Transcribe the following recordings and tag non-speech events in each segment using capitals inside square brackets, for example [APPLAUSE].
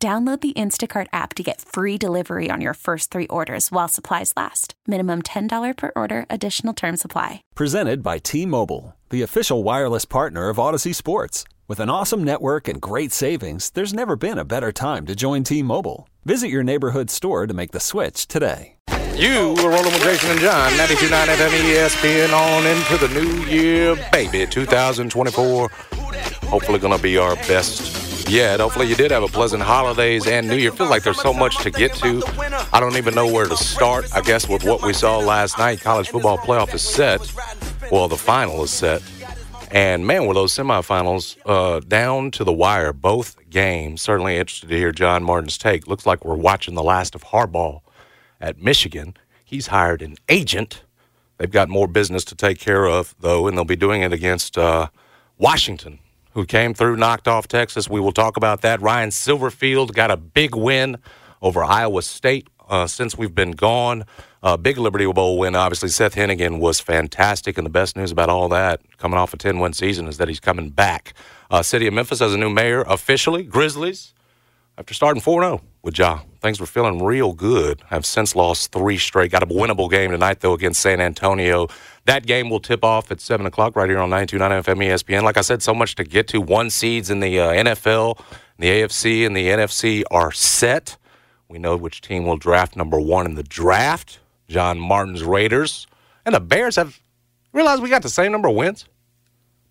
Download the Instacart app to get free delivery on your first three orders while supplies last. Minimum $10 per order, additional term supply. Presented by T Mobile, the official wireless partner of Audacy Sports. With an awesome network and great savings, there's never been a better time to join T Mobile. Visit your neighborhood store to make the switch today. You are rolling with Jason and John, 92.9 FM ESPN on into the new year, baby, 2024. Hopefully going to be our best yet. Hopefully you did have a pleasant holidays and New Year. Feels like there's so much to get to. I don't even know where to start. I guess with what we saw last night, college football playoff is set. Well, the final is set. And man, were those semifinals uh, down to the wire, both games. Certainly interested to hear John Martin's take. Looks like we're watching the last of Harbaugh at Michigan. He's hired an agent. They've got more business to take care of, though, and they'll be doing it against uh, Washington who came through, knocked off Texas. We will talk about that. Ryan Silverfield got a big win over Iowa State uh, since we've been gone. Uh, big Liberty Bowl win. Obviously, Seth Henigan was fantastic, and the best news about all that, coming off a 10 win season, is that he's coming back. Uh, City of Memphis has a new mayor officially. Grizzlies, after starting 4 0 with Ja, things were feeling real good. Have since lost three straight. Got a winnable game tonight, though, against San Antonio. That game will tip off at 7 o'clock right here on 929 FM ESPN. Like I said, so much to get to. One seeds in the uh, NFL, the AFC, and the NFC are set. We know which team will draft number one in the draft. John Martin's Raiders. And the Bears have realized we got the same number of wins,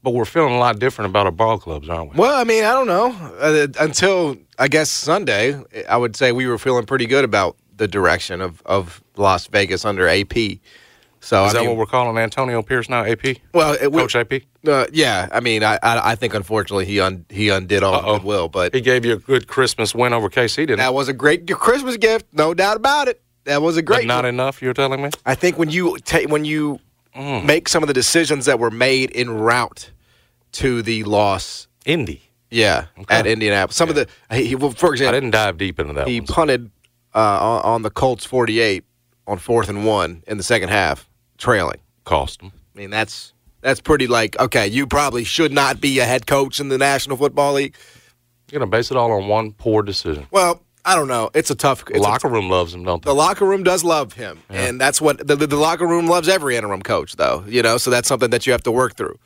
but we're feeling a lot different about our ball clubs, aren't we? Well, I mean, I don't know. Uh, until, I guess, Sunday, I would say we were feeling pretty good about the direction of, of Las Vegas under AP. So Is I that mean, what we're calling Antonio Pierce now, AP? Well, it, we- Coach AP? uh, yeah. I mean, I, I I think unfortunately he un, he undid all Uh-oh. goodwill, but He gave you a good Christmas win over KC, didn't he? that was a great Christmas gift, no doubt about it. That was a But great. not one. enough, you're telling me? I think when you ta- when you Mm. make some of the decisions that were made en route to the loss, Indy. yeah, at Indianapolis. Some of the he, well, for example, I didn't dive deep into that he one. punted uh, on, on the Colts 48 on fourth and one in the second half, trailing. Cost him. I mean, that's that's pretty like okay. You probably should not be a head coach in the National Football League. You're going to base it all on one poor decision. Well, I don't know. It's a tough. The It's a- locker room loves him, don't they? the locker room does love him, and that's what the, the, the locker room loves every interim coach, though. You know, so that's something that you have to work through.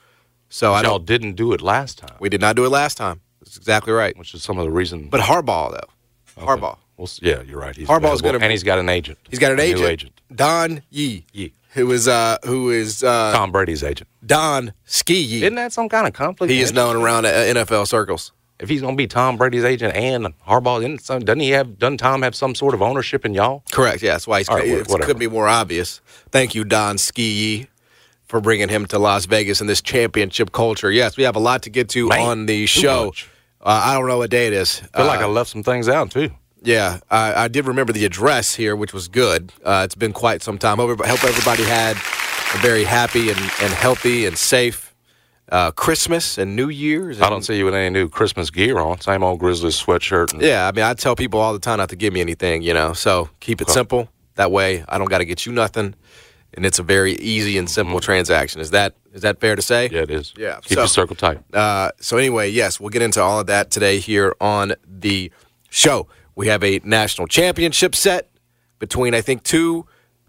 So I Y'all don't. didn't do it last time, We did not do it last time. That's exactly right. which is some of the reason. But Harbaugh, though, Harbaugh, Well, yeah, you're right. He's Harbaugh's gonna- and he's got an agent. he's got an agent, new agent. Don Yee, Yee. Who is uh who is uh Tom Brady's agent. Don Ski Yee. Isn't that some kind of conflict? He is known around uh, NFL circles. If he's going to be Tom Brady's agent and Harbaugh, some, doesn't he have? Doesn't Tom have some sort of ownership in y'all? Correct. Yeah, that's why he's, right, it couldn't be more obvious. Thank you, Don Ski Yee, for bringing him to Las Vegas in this championship culture. Yes, we have a lot to get to Man, on the show. Uh, I don't know what day it is. I feel like Uh, I left some things out too. Yeah, I, I did remember the address here, which was good. Uh, it's been quite some time. Hope, hope everybody had a very happy and, and healthy and safe uh, Christmas and New Year's. I don't see you with any new Christmas gear on. Same old Grizzlies sweatshirt. And, Yeah, I mean, I tell people all the time not to give me anything, you know. So keep it simple. That way, I don't got to get you nothing, and it's a very easy and simple transaction. Is that is that fair to say? Yeah, it is. Yeah, Keep so- your circle tight. Uh, so anyway, yes, we'll get into all of that today here on the show. We have a national championship set between I think two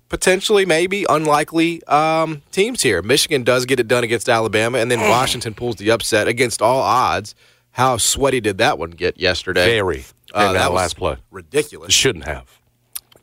potentially maybe unlikely um, teams here. Michigan does get it done against Alabama, and then Washington pulls the upset against all odds. How sweaty did that one get yesterday? Very. Uh, that last play. ridiculous. Shouldn't have.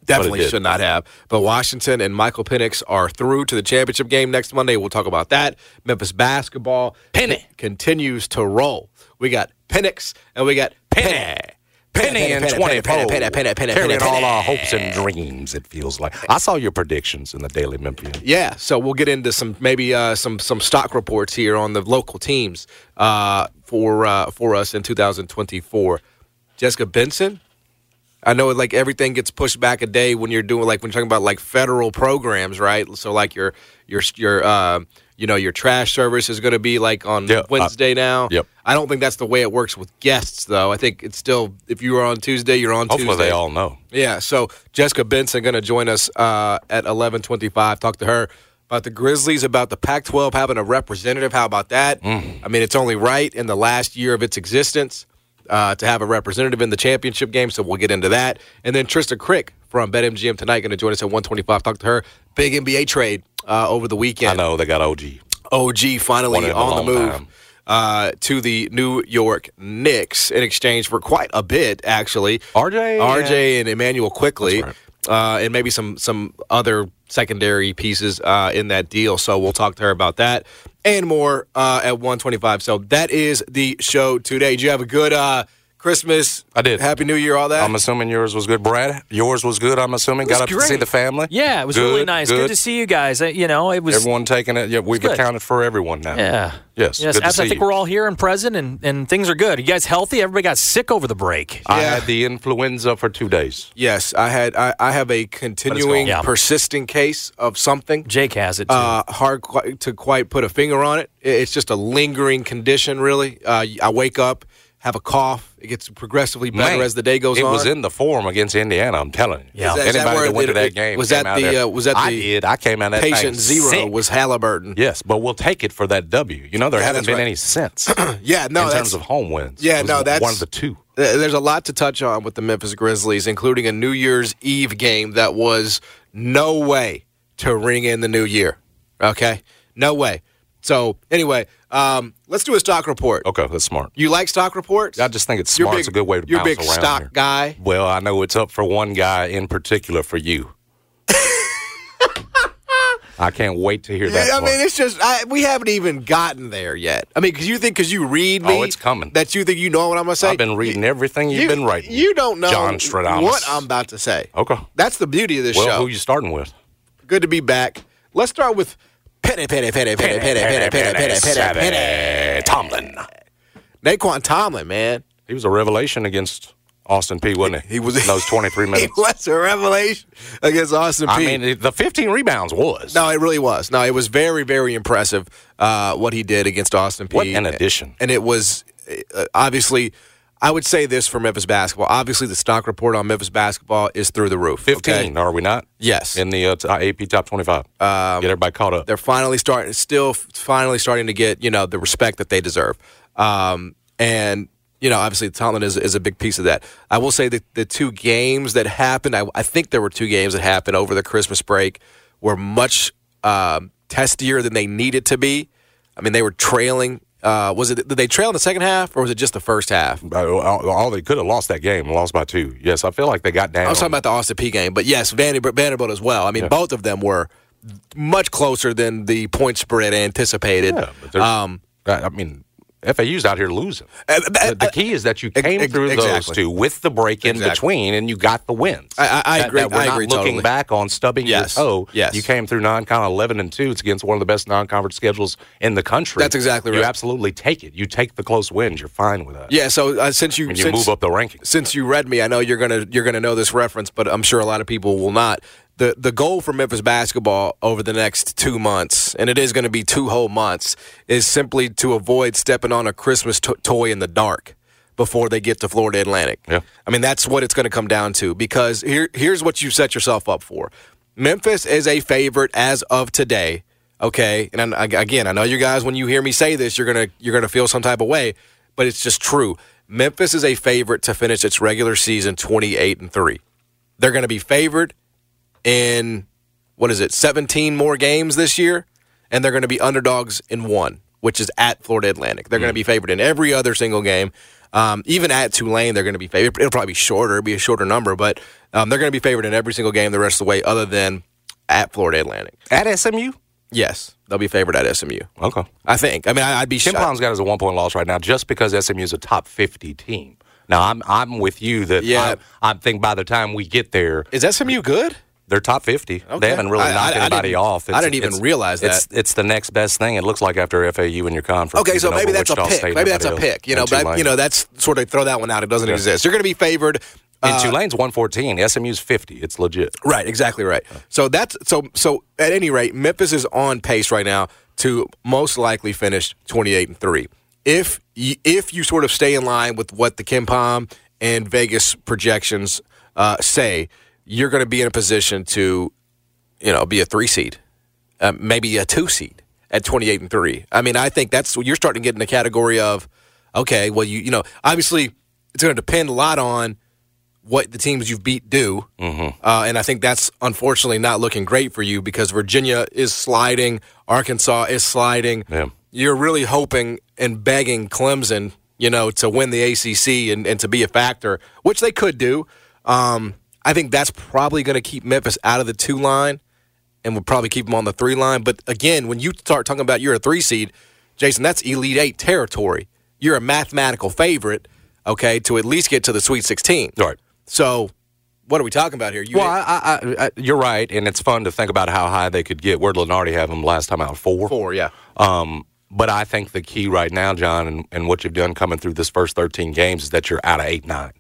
Definitely should not have. But Washington and Michael Penix are through to the championship game next Monday. We'll talk about that. Memphis basketball Penny. continues to roll. We got Penix and we got Penny. Penny and penny, 20 penny, penny, penny, penny, Carrying all our hopes and dreams, it feels like. I saw your predictions in the Daily Memphian. Yeah, so we'll get into some maybe uh, some some stock reports here on the local teams uh, for uh, for us in 2024. Jessica Benson, I know like everything gets pushed back a day when you're doing like when you're talking about like federal programs, right? So like your your your uh, you know your trash service is going to be like on Wednesday now. yep. I don't think that's the way it works with guests though. I think it's still if you are on Tuesday, you're on Tuesday. Hopefully Tuesday. they all know. Yeah, so Jessica Benson going to join us uh, at 11:25. Talk to her about the Grizzlies, about the Pac-12 having a representative. How about that? Mm. I mean, it's only right in the last year of its existence uh, to have a representative in the championship game. So we'll get into that. And then Trysta Krick from BetMGM tonight going to join us at 125. Talk to her. Big NBA trade uh, over the weekend. I know they got OG. OG finally on the move time. Uh, to the New York Knicks in exchange for quite a bit, actually. RJ, RJ and Immanuel Quickley, That's uh, and maybe some some other secondary pieces uh, in that deal. So we'll talk to her about that and more uh, at 125. So that is the show today. Do you have a good uh, Christmas? I did. Happy New Year, all that. I'm assuming yours was good. Brad, yours was good. I'm assuming. was Got up to see the family. Yeah, it was Good, really nice. Good. to see you guys. Uh, You know, it was. Everyone taking it. Yeah, we've good. accounted for everyone now. yeah. Yes, Yes. good to abs- I think you. we're all here and present, and, and things are good. You guys healthy? Everybody got sick over the break. I had the influenza for two days. yes, I had. I, I have a continuing, Yeah. persisting case of something. Jake has it too. Uh, hard qu- to quite put a finger on it. It's just a lingering condition, really. Uh, I wake up, have a cough. It gets progressively better Man, as the day goes it on. It was in the forum against Indiana. I'm telling you. Yeah. Is that- that Anybody where that went it- to that it- game was that the, uh, was that I the did. I came out that Patient zero sick. was Halliburton. Yes, but we'll take it for that W. You know, there Yeah, haven't been right. any since [CLEARS THROAT] Yeah, no, in terms of home wins. Yeah, no, that's- one of the two. There's a lot to touch on with the Memphis Grizzlies, including a New Year's Eve game that was no way to ring in the new year. Okay, no way. So anyway, um, let's do a stock report. Okay, that's smart. You like stock reports? I just think it's smart. big- it's a good way to bounce around. You're a bounce big around stock here. guy. Well, I know it's up for one guy in particular for you. [LAUGHS] I can't wait to hear that. Yeah, I mean, it's just I, we haven't even gotten there yet. I mean, because you think because you read me, Oh, it's coming. That you think you know what I'm gonna say. I've been reading everything you've you, been writing. You don't know John Stradamus. what I'm about to say. Okay. That's the beauty of this Well, show. who you starting with? Good to be back. Let's start with Penny, Penny, Penny, Penny, Penny, Penny, Penny, Penny, Penny, Penny. Tomlin. Nae'Qwan Tomlin, man. He was a revelation against Austin Peay, wasn't he? He was in those 23 [LAUGHS] minutes. He was a revelation against Austin Peay. I mean, the 15 rebounds was. no, it really was. No, it was very, very impressive uh, what he did against Austin Peay. What an addition. And it was uh, obviously, I would say this for Memphis basketball. Obviously, the stock report on Memphis basketball is through the roof. 15, okay? are we not? Yes. In the uh, AP top 25. Um, Get everybody caught up. they're finally starting, still finally starting to get you know the respect that they deserve. Um, and you know, obviously, Tomlin is is a big piece of that. I will say that the two games that happened, I, I think there were two games that happened over the Christmas break, were much um, testier than they needed to be. I mean, they were trailing. Uh, was it did they trail in the second half, or was it just the first half? All, they could have lost that game, lost by two. Yes, I feel like they got down. I was talking about the Austin Peay game, but yes, Vanderbilt, Vanderbilt as well. I mean, both of them were much closer than the point spread anticipated. Yeah, um, I mean, FAU's out here losing. uh, The, the key is that you came ex- through those exactly. two with the break in Exactly. between, and you got the wins. I- I- I That- agree- That we're I not agree looking totally. back on stubbing Yes. your toe. Yes. You came through non-con 11 and two. It's against one of the best non-conference schedules in the country. That's exactly right. You absolutely take it. You take the close wins. You're fine with that. Yeah, so uh, since you And you since, move up the rankings. since you read me, I know you're gonna you're gonna know this reference, but I'm sure a lot of people will not. The The goal for Memphis basketball over the next two months, and it is going to be two whole months, is simply to avoid stepping on a Christmas to- toy in the dark before they get to Florida Atlantic. Yeah. I mean that's what it's going to come down to because here here's what you set yourself up for. Memphis is a favorite as of today. Okay, and I, again, I know you guys. When you hear me say this, you're gonna you're gonna feel some type of way, but it's just true. Memphis is a favorite to finish its regular season 28 and three. They're going to be favored in what is it, 17 more games this year, and they're going to be underdogs in one, which is at Florida Atlantic. They're going to be favored in every other single game. Um, even at Tulane, they're going to be favored. It'll probably be shorter, it'll be a shorter number, but um, they're going to be favored in every single game the rest of the way, other than at Florida Atlantic. At SMU? Yes, they'll be favored at SMU. Okay. I think. I mean, I, I'd be Tim. Brown's got us a one point loss right now just because SMU is a top 50 team. Now, I'm I'm with you that Yeah. I, I think by the time we get there, Is SMU good? They're top 50. Okay. They haven't really I- knocked I- I anybody didn't- off. I didn't even it's- realize It's, that. it's the next best thing, it looks like, after FAU and your conference. Okay, so maybe that's a pick. State Maybe that's a pick. You know, but you know that's sort of throw that one out. It doesn't Yeah. exist. You're going to be favored And Tulane's 114. SMU's 50. It's legit. Right, exactly right. So that's so so at any rate, Memphis is on pace right now to most likely finish 28 and 3. If you, if you sort of stay in line with what the KenPom and Vegas projections uh, say, you're going to be in a position to you know, be a 3 seed. Uh, maybe a 2 seed at 28 and 3. I mean, I think that's you're starting to get in the category of okay, well you you know, obviously it's going to depend a lot on what the teams you've beat do. Mm-hmm. Uh, and I think that's unfortunately not looking great for you because Virginia is sliding, Arkansas is sliding. Yeah. You're really hoping and begging Clemson, you know, to win the ACC and, and to be a factor, which they could do. Um, I think that's probably going to keep Memphis out of the two line and would probably keep them on the three line. But again, when you start talking about you're a three seed, Jason, that's Elite Eight territory. You're a mathematical favorite, okay, to at least get to the Sweet 16. Right. So, what are we talking about here? You Well, I, I, I, you're right, and it's fun to think about how high they could get. Where did Lunardi have them last time out? Four. four, yeah. Um, but I think the key right now, John, and, and what you've done coming through this first 13 games is that you're out of eight nine.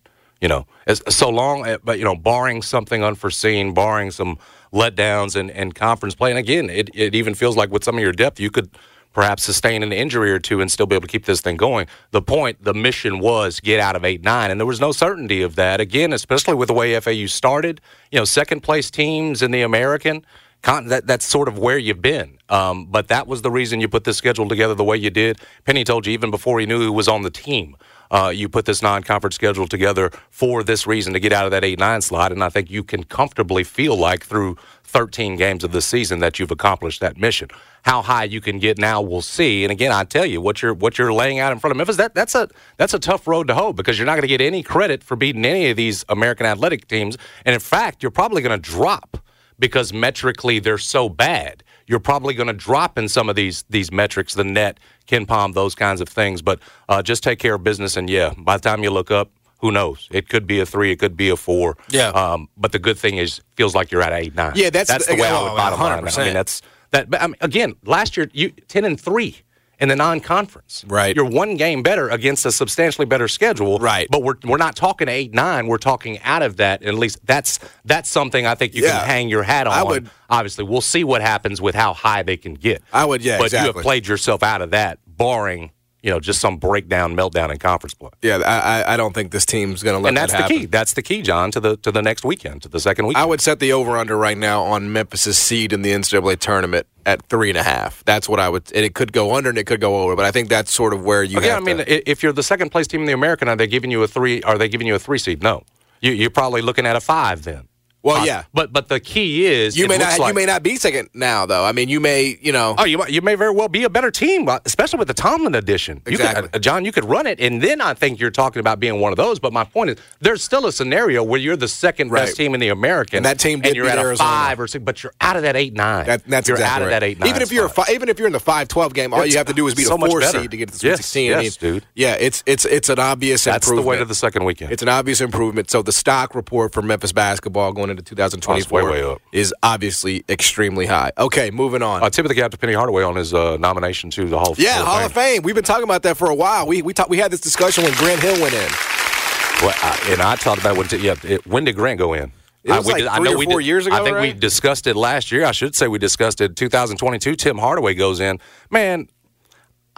You know, as, so long, eh, but you know, barring something unforeseen, barring some letdowns and, and conference play, and again, it, it even feels like with some of your depth, you could perhaps sustain an injury or two and still be able to keep this thing going. The point, the mission was get out of eight nine, and there was no certainty of that. Again, especially with the way FAU started, you know, second place teams in the American. That, that's sort of where you've been. Um, but that was the reason you put this schedule together the way you did. Penny told you even before he knew who was on the team, uh, you put this non-conference schedule together for this reason to get out of that eight nine slot. And I think you can comfortably feel like through 13 games of the season that you've accomplished that mission. How high you can get now, we'll see. And again, I tell you what you're what you're laying out in front of Memphis. That that's a that's a tough road to hoe because you're not going to get any credit for beating any of these American athletic teams. And in fact, you're probably going to drop because metrically they're so bad. You're probably going to drop in some of these these metrics, the net, KenPom, those kinds of things. But uh, just take care of business, and yeah, by the time you look up, who knows? It could be a three, it could be a four. Yeah. Um, but the good thing is, feels like you're at eight nine. Yeah, that's that's the- the way I oh, would bottom line. I mean, that's that. But I mean, again, last year you ten and three in the non-conference. Right. You're one game better against a substantially better schedule. Right. But we're we're not talking eight nine. We're talking out of that. And at least that's that's something I think you Yeah. can hang your hat on. I would- Obviously, we'll see what happens with how high they can get. I would, yeah, But you have played yourself out of that, barring you know just some breakdown, meltdown in conference play. Yeah, I, I- I don't think this team's going to let And that's that the key. That's the key, John, to the to the next weekend, to the second weekend. I would set the over under right now on Memphis's seed in the NCAA tournament at three and a half. That's what I would. And it could go under and it could go over, but I think that's sort of where you. Again, I mean, to- if you're the second place team in the American, are they giving you a three? Are they giving you a three seed? No, you, you're probably looking at a five then. Well, yeah. but but the key is You may not. like- you may not be second now, though. I mean, you may. You know. Oh, you might, you may very well be a better team, uh, especially with the Tomlin edition. You Exactly. could, uh, John, you could run it, and then I think you're talking about being one of those. But my point is, there's still a scenario where you're the second Right. best team in the American, And that team did and you're at Arizona. a five or six, but you're out of that eight nine. That, that's you're exactly out of that eight nine. Even if you're a fi- even if you're in the five twelve game, all It's you have to do is beat so a four seed to get to the Sweet Yes, Sixteen. I yes, mean, dude. Yeah, it's it's it's an obvious that's the improvement. way to the second weekend. It's an obvious improvement. So the stock report for Memphis basketball going into 2024 Oh, way, way up. is obviously extremely high. Okay, moving on. uh, tip of the cap to Penny Hardaway on his uh, nomination to the Hall. of- yeah, Hall of Fame. We've been talking about that for a while. We we talked, we had this discussion when Grant Hill went in. Well, I, and I talked about when. T- yeah, it, when did Grant go in? It was I, like did- I three know or we four did- years ago, I think we discussed it last year. I should say we discussed it 2022. Tim Hardaway goes in. Man,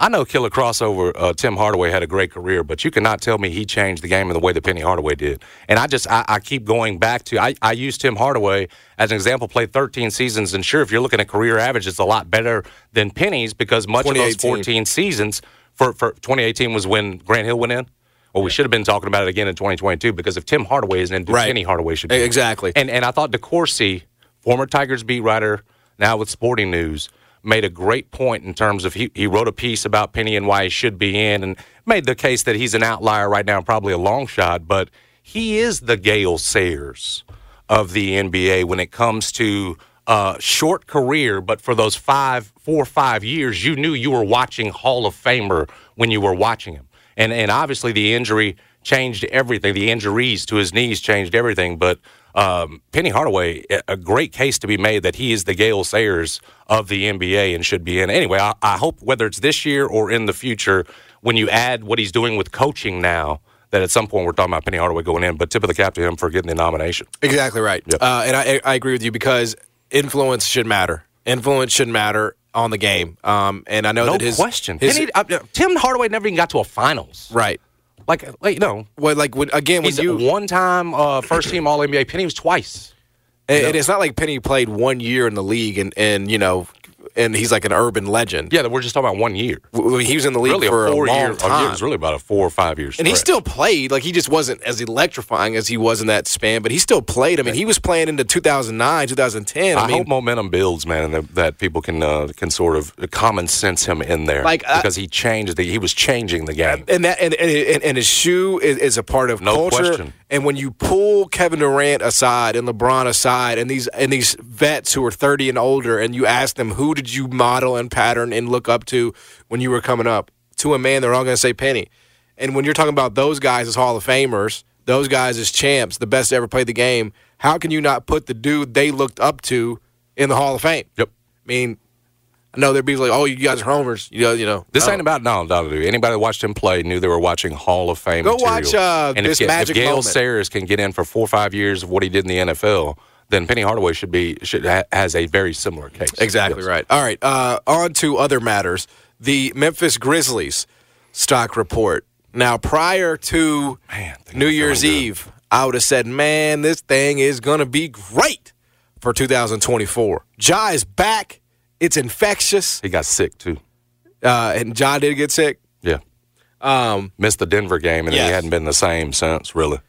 I know Killer Crossover. Uh, Tim Hardaway had a great career, but you cannot tell me he changed the game in the way that Penny Hardaway did. And I just I, I keep going back to I, I use Tim Hardaway as an example. Played 13 seasons, and sure, if you're looking at career average, it's a lot better than Penny's because much of those 14 seasons for for 2018 was when Grant Hill went in. Well, we should have been talking about it again in 2022 because if Tim Hardaway isn't in, Right. Penny Hardaway should be. Exactly. And and I thought DeCourcy, former Tigers beat writer, now with Sporting News, made a great point in terms of he, he wrote a piece about Penny and why he should be in and made the case that he's an outlier right now, probably a long shot, but he is the Gale Sayers of the NBA when it comes to uh, short career, but for those five, four or five years, you knew you were watching Hall of Famer when you were watching him. And and obviously the injury changed everything. The injuries to his knees changed everything. But um, Penny Hardaway, a- great case to be made that he is the Gale Sayers of the NBA and should be in. Anyway, I, I hope whether it's this year or in the future, when you add what he's doing with coaching now, that at some point we're talking about Penny Hardaway going in, but tip of the cap to him for getting the nomination. Exactly right. Yep. Uh, and I, I agree with you because influence should matter. Influence should matter on the game. Um, and I know No that his question. his- Penny, uh, Tim Hardaway never even got to a finals. right. Like, like you know, Well, like when, again, when he's you one time uh, first team All NBA. Penny was twice. and, and it's not like Penny played one year in the league and and you know, and he's like an urban legend. Yeah, we're just talking about one year. W- He was in the league Really, for a four long year. time. It was really about a four or five years. And he still played. Like he just wasn't as electrifying as he was in that span, but he still played. I mean, he was playing into 2009, 2010. I, I, mean, hope momentum builds, man, and that, that people can uh, can sort of common sense him in there, Like, I- because he changed the he was changing the game. and that and, and, and his shoe is, is a part of No culture. question. And when you pull Kevin Durant aside and LeBron aside, and these and these vets who are 30 and older, and you ask them who did you model and pattern and look up to when you were coming up, to a man, they're all going to say Penny. And when you're talking about those guys as Hall of Famers, those guys as champs, the best to ever play the game, how can you not put the dude they looked up to in the Hall of Fame? Yep. I mean, I know there'd be like, oh, you guys are homers. You know, you know. This no. ain't about no, no. Anybody that watched him play knew they were watching Hall of Fame. Go material. watch, uh, and this if, magic if Gale moment. Sayers can get in for four or five years of what he did in the NFL, then Penny Hardaway should be should ha, has a very similar case. Exactly Yes. right. All right. Uh, on to other matters. The Memphis Grizzlies stock report. Now, prior to Man, New Year's feeling good. Eve, I would have said, man, this thing is going to be great for 2024. Ja is back. It's infectious. He got sick too. Uh, and Ja did get sick. Yeah. Um, missed the Denver game, and Yes. he hadn't been the same since. Really.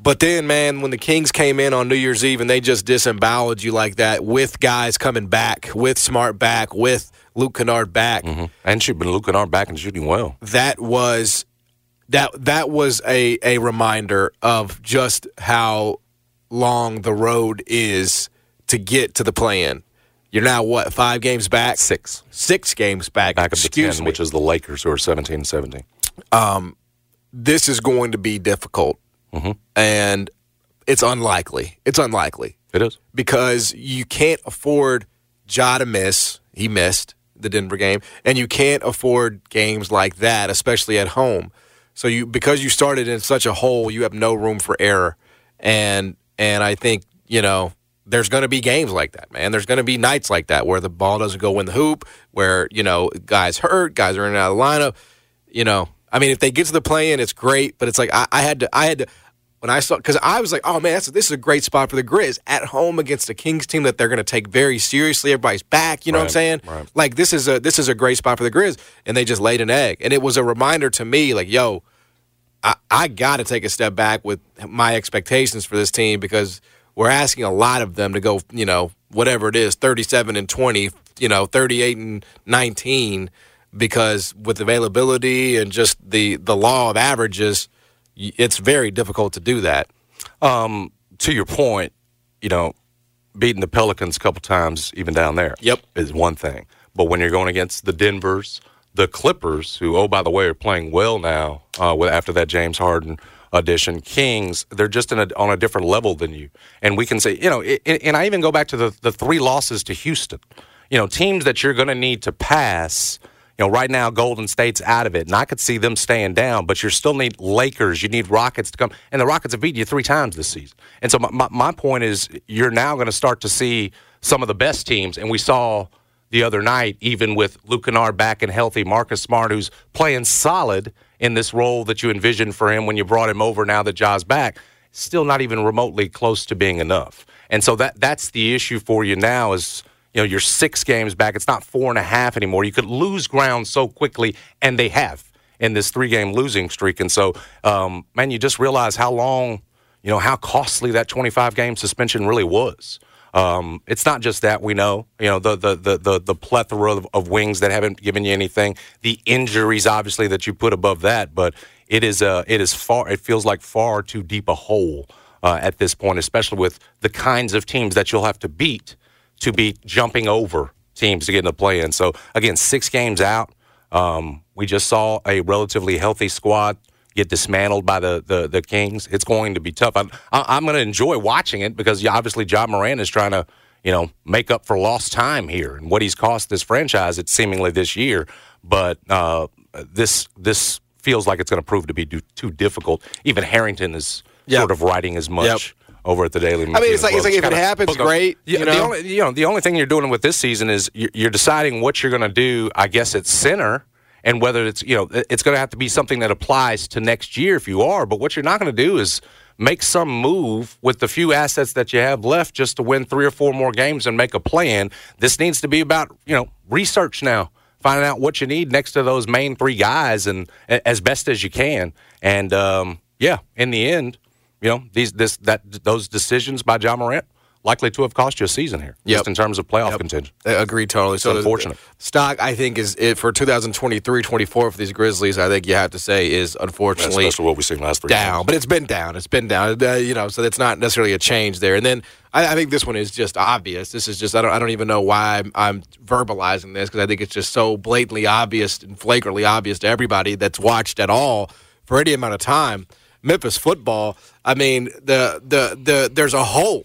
But then, man, when the Kings came in on New Year's Eve and they just disemboweled you like that with guys coming back, with Smart back, with Luke Kennard back, mm-hmm. And shoot, been Luke Kennard back and shooting well. that was that that was a a reminder of just how long the road is to get to the play-in. You're now what five games back, Six. six games back. Back of the 10, me. which is the Lakers, who are 17 17. Um, this is going to be difficult, Mm-hmm. and it's unlikely. It's unlikely It is. because you can't afford Ja to miss. He missed the Denver game, and you can't afford games like that, especially at home. So you because you started in such a hole, you have no room for error, and and I think you know there's going to be games like that, man. There's going to be nights like that where the ball doesn't go in the hoop, where you know guys hurt, guys are in and out of the lineup. You know, I mean, if they get to the play in, it's great, but it's like I, I had to, I had to when I saw because I was like, oh man, that's, this is a great spot for the Grizz at home against a Kings team that they're going to take very seriously. Everybody's back, you know what I'm saying? right. Like this is a this is a great spot for the Grizz, and they just laid an egg, and it was a reminder to me, like, yo, I, I got to take a step back with my expectations for this team because we're asking a lot of them to go, you know, whatever it is, 37 and 20, you know, 38 and 19, because with availability and just the the law of averages, it's very difficult to do that. Um, to your point, you know, beating the Pelicans a couple times, even down there, Yep. is one thing. But when you're going against the Denvers, the Clippers, who, oh by the way, are playing well now uh, with after that James Harden addition, Kings, they're just in a, on a different level than you. And we can say, you know, it, and I even go back to the the three losses to Houston. You know, teams that you're going to need to pass. You know, right now Golden State's out of it, and I could see them staying down. But you still need Lakers, you need Rockets to come, and the Rockets have beaten you three times this season. And so my, my, my point is, you're now going to start to see some of the best teams, and we saw the other night, even with Luke Kennard back and healthy, Marcus Smart, who's playing solid in this role that you envisioned for him when you brought him over. Now that Ja's back, still not even remotely close to being enough. And so that that's the issue for you now is you know you're six games back. It's not four and a half anymore. You could lose ground so quickly, and they have in this three game losing streak. And so, um, man, you just realize how long, you know, how costly that 25 game suspension really was. Um, it's not just that we know, you know, the the the the, the plethora of, of wings that haven't given you anything, the injuries obviously that you put above that, but it is uh it is far it feels like far too deep a hole uh, at this point, especially with the kinds of teams that you'll have to beat to be jumping over teams to get in the play in. So again, six games out. Um, we just saw a relatively healthy squad get dismantled by the, the, the Kings. It's going to be tough. I'm, I- I'm going to enjoy watching it because obviously Ja Morant is trying to, you know, make up for lost time here and what he's cost this franchise. It's seemingly this year, but uh, this this feels like it's going to prove to be do, too difficult. Even Herrington is sort of writing as much. Over at the Daily. I mean, it's like- it's like if it happens, great, you the know? only you know the only thing you're doing with this season is you're, you're deciding what you're going to do. I guess at center, and whether it's you know it's going to have to be something that applies to next year if you are. But what you're not going to do is make some move with the few assets that you have left just to win three or four more games and make a plan. This needs to be about you know research now. Finding out what you need next to those main three guys, and as best as you can, and um, yeah, in the end, you know these this that those decisions by Ja Morant likely to have cost you a season here, Yep. just in terms of playoff contention. Agreed agree totally. So unfortunate. stock, I think, is it for 2023-24 for these Grizzlies. I think you have to say is unfortunately Especially what we've seen last three down, but it's been down. It's been down. Uh, you know, so that's not necessarily a change there. And then I, I think this one is just obvious. This is just I don't I don't even know why I'm, I'm verbalizing this because I think it's just so blatantly obvious and flagrantly obvious to everybody that's watched at all for any amount of time. Memphis football. I mean, the the the there's a hole.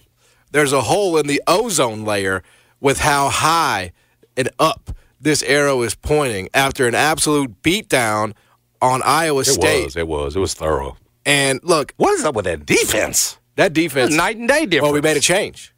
There's a hole in the ozone layer with how high and up this arrow is pointing after an absolute beatdown on Iowa It State. was. It was. It was thorough. And look, What is up with that defense? that defense. Night and day difference. Well, we made a change.